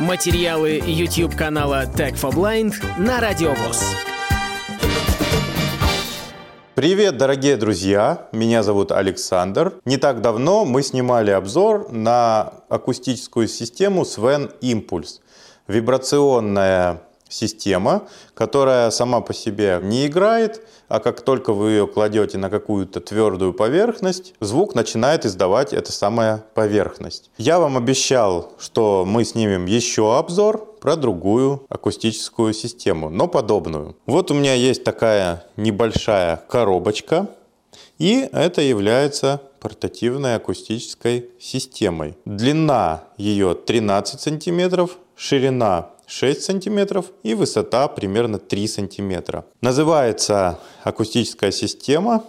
Материалы YouTube канала Tech for Blind на Радиовоз. Привет, дорогие друзья! Меня зовут Александр. Не так давно мы снимали обзор на акустическую систему Sven Impulse. Вибрационная система, которая сама по себе не играет, а как только вы ее кладете на какую-то твердую поверхность, звук начинает издавать эта самая поверхность. Я вам обещал, что мы снимем еще обзор про другую акустическую систему, но подобную. Вот у меня есть такая небольшая коробочка, и это является портативной акустической системой. Длина ее 13 сантиметров, ширина 6 сантиметров и высота примерно 3 сантиметра. Называется акустическая система,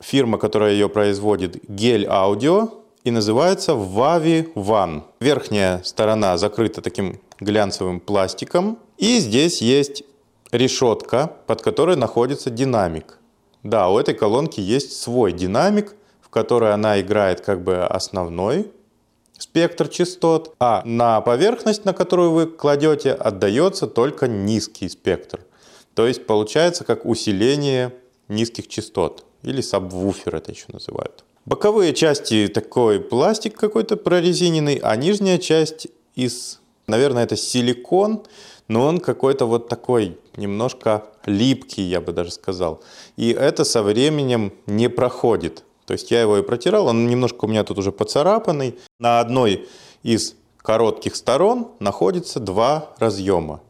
фирма, которая ее производит, Gel Audio, и называется Wavi One. Верхняя сторона закрыта таким глянцевым пластиком, и здесь есть решетка, под которой находится динамик. Да, у этой колонки есть свой динамик, в который она играет как бы основной спектр частот, а на поверхность, на которую вы кладете, отдается только низкий спектр. То есть получается как усиление низких частот, или сабвуфер это еще называют. Боковые части такой пластик какой-то прорезиненный, а нижняя часть из, наверное, это силикон, но он какой-то вот такой немножко липкий, я бы даже сказал. И это со временем не проходит. То есть я его и протирал, он немножко у меня тут уже поцарапанный. На одной из коротких сторон находится два разъема.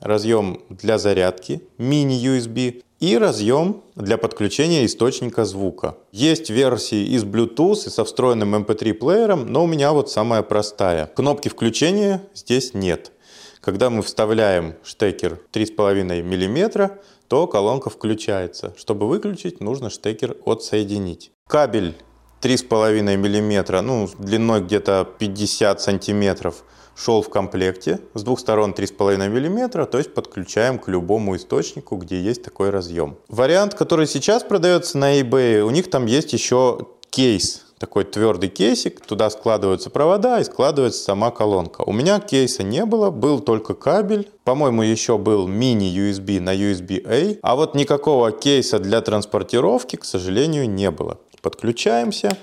Разъем для зарядки, мини-USB, и разъем для подключения источника звука. Есть версии из Bluetooth и со встроенным MP3-плеером, эм но у меня вот самая простая. Кнопки включения здесь нет. Когда мы вставляем штекер 3,5 мм, то колонка включается. Чтобы выключить, нужно штекер отсоединить. Кабель 3,5 мм, ну, длиной где-то 50 сантиметров, шел в комплекте. С двух сторон 3,5 мм, то есть подключаем к любому источнику, где есть такой разъем. Вариант, который сейчас продается на eBay, у них там есть еще кейс, такой твердый кейсик, туда складываются провода и складывается сама колонка. У меня кейса не было, был только кабель. По-моему, еще был мини-USB на USB-A, а вот никакого кейса для транспортировки, к сожалению, не было. Подключаемся,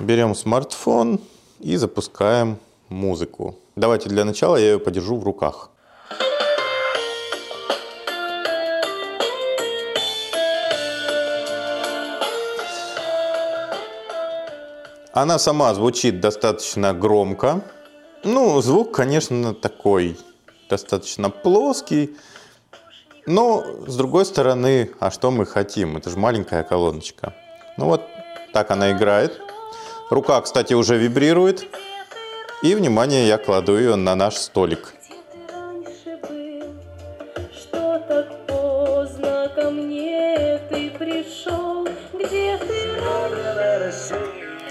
берем смартфон и запускаем музыку. Давайте для начала я ее подержу в руках. Она сама звучит достаточно громко. Ну, звук, конечно, такой достаточно плоский. Но, с другой стороны, а что мы хотим? Это же маленькая колоночка. Ну вот так она играет. Рука, кстати, уже вибрирует. И, внимание, я кладу ее на наш столик.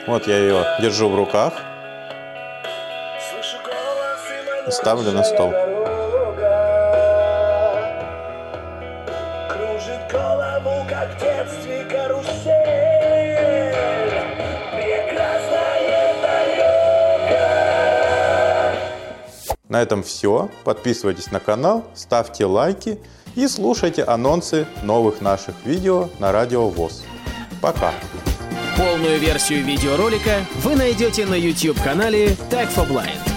Вот я ее держу в руках. Ставлю на стол. На этом все. Подписывайтесь на канал, ставьте лайки и слушайте анонсы новых наших видео на Радио ВОЗ. Пока! Полную версию видеоролика вы найдете на YouTube-канале Tag for Blind.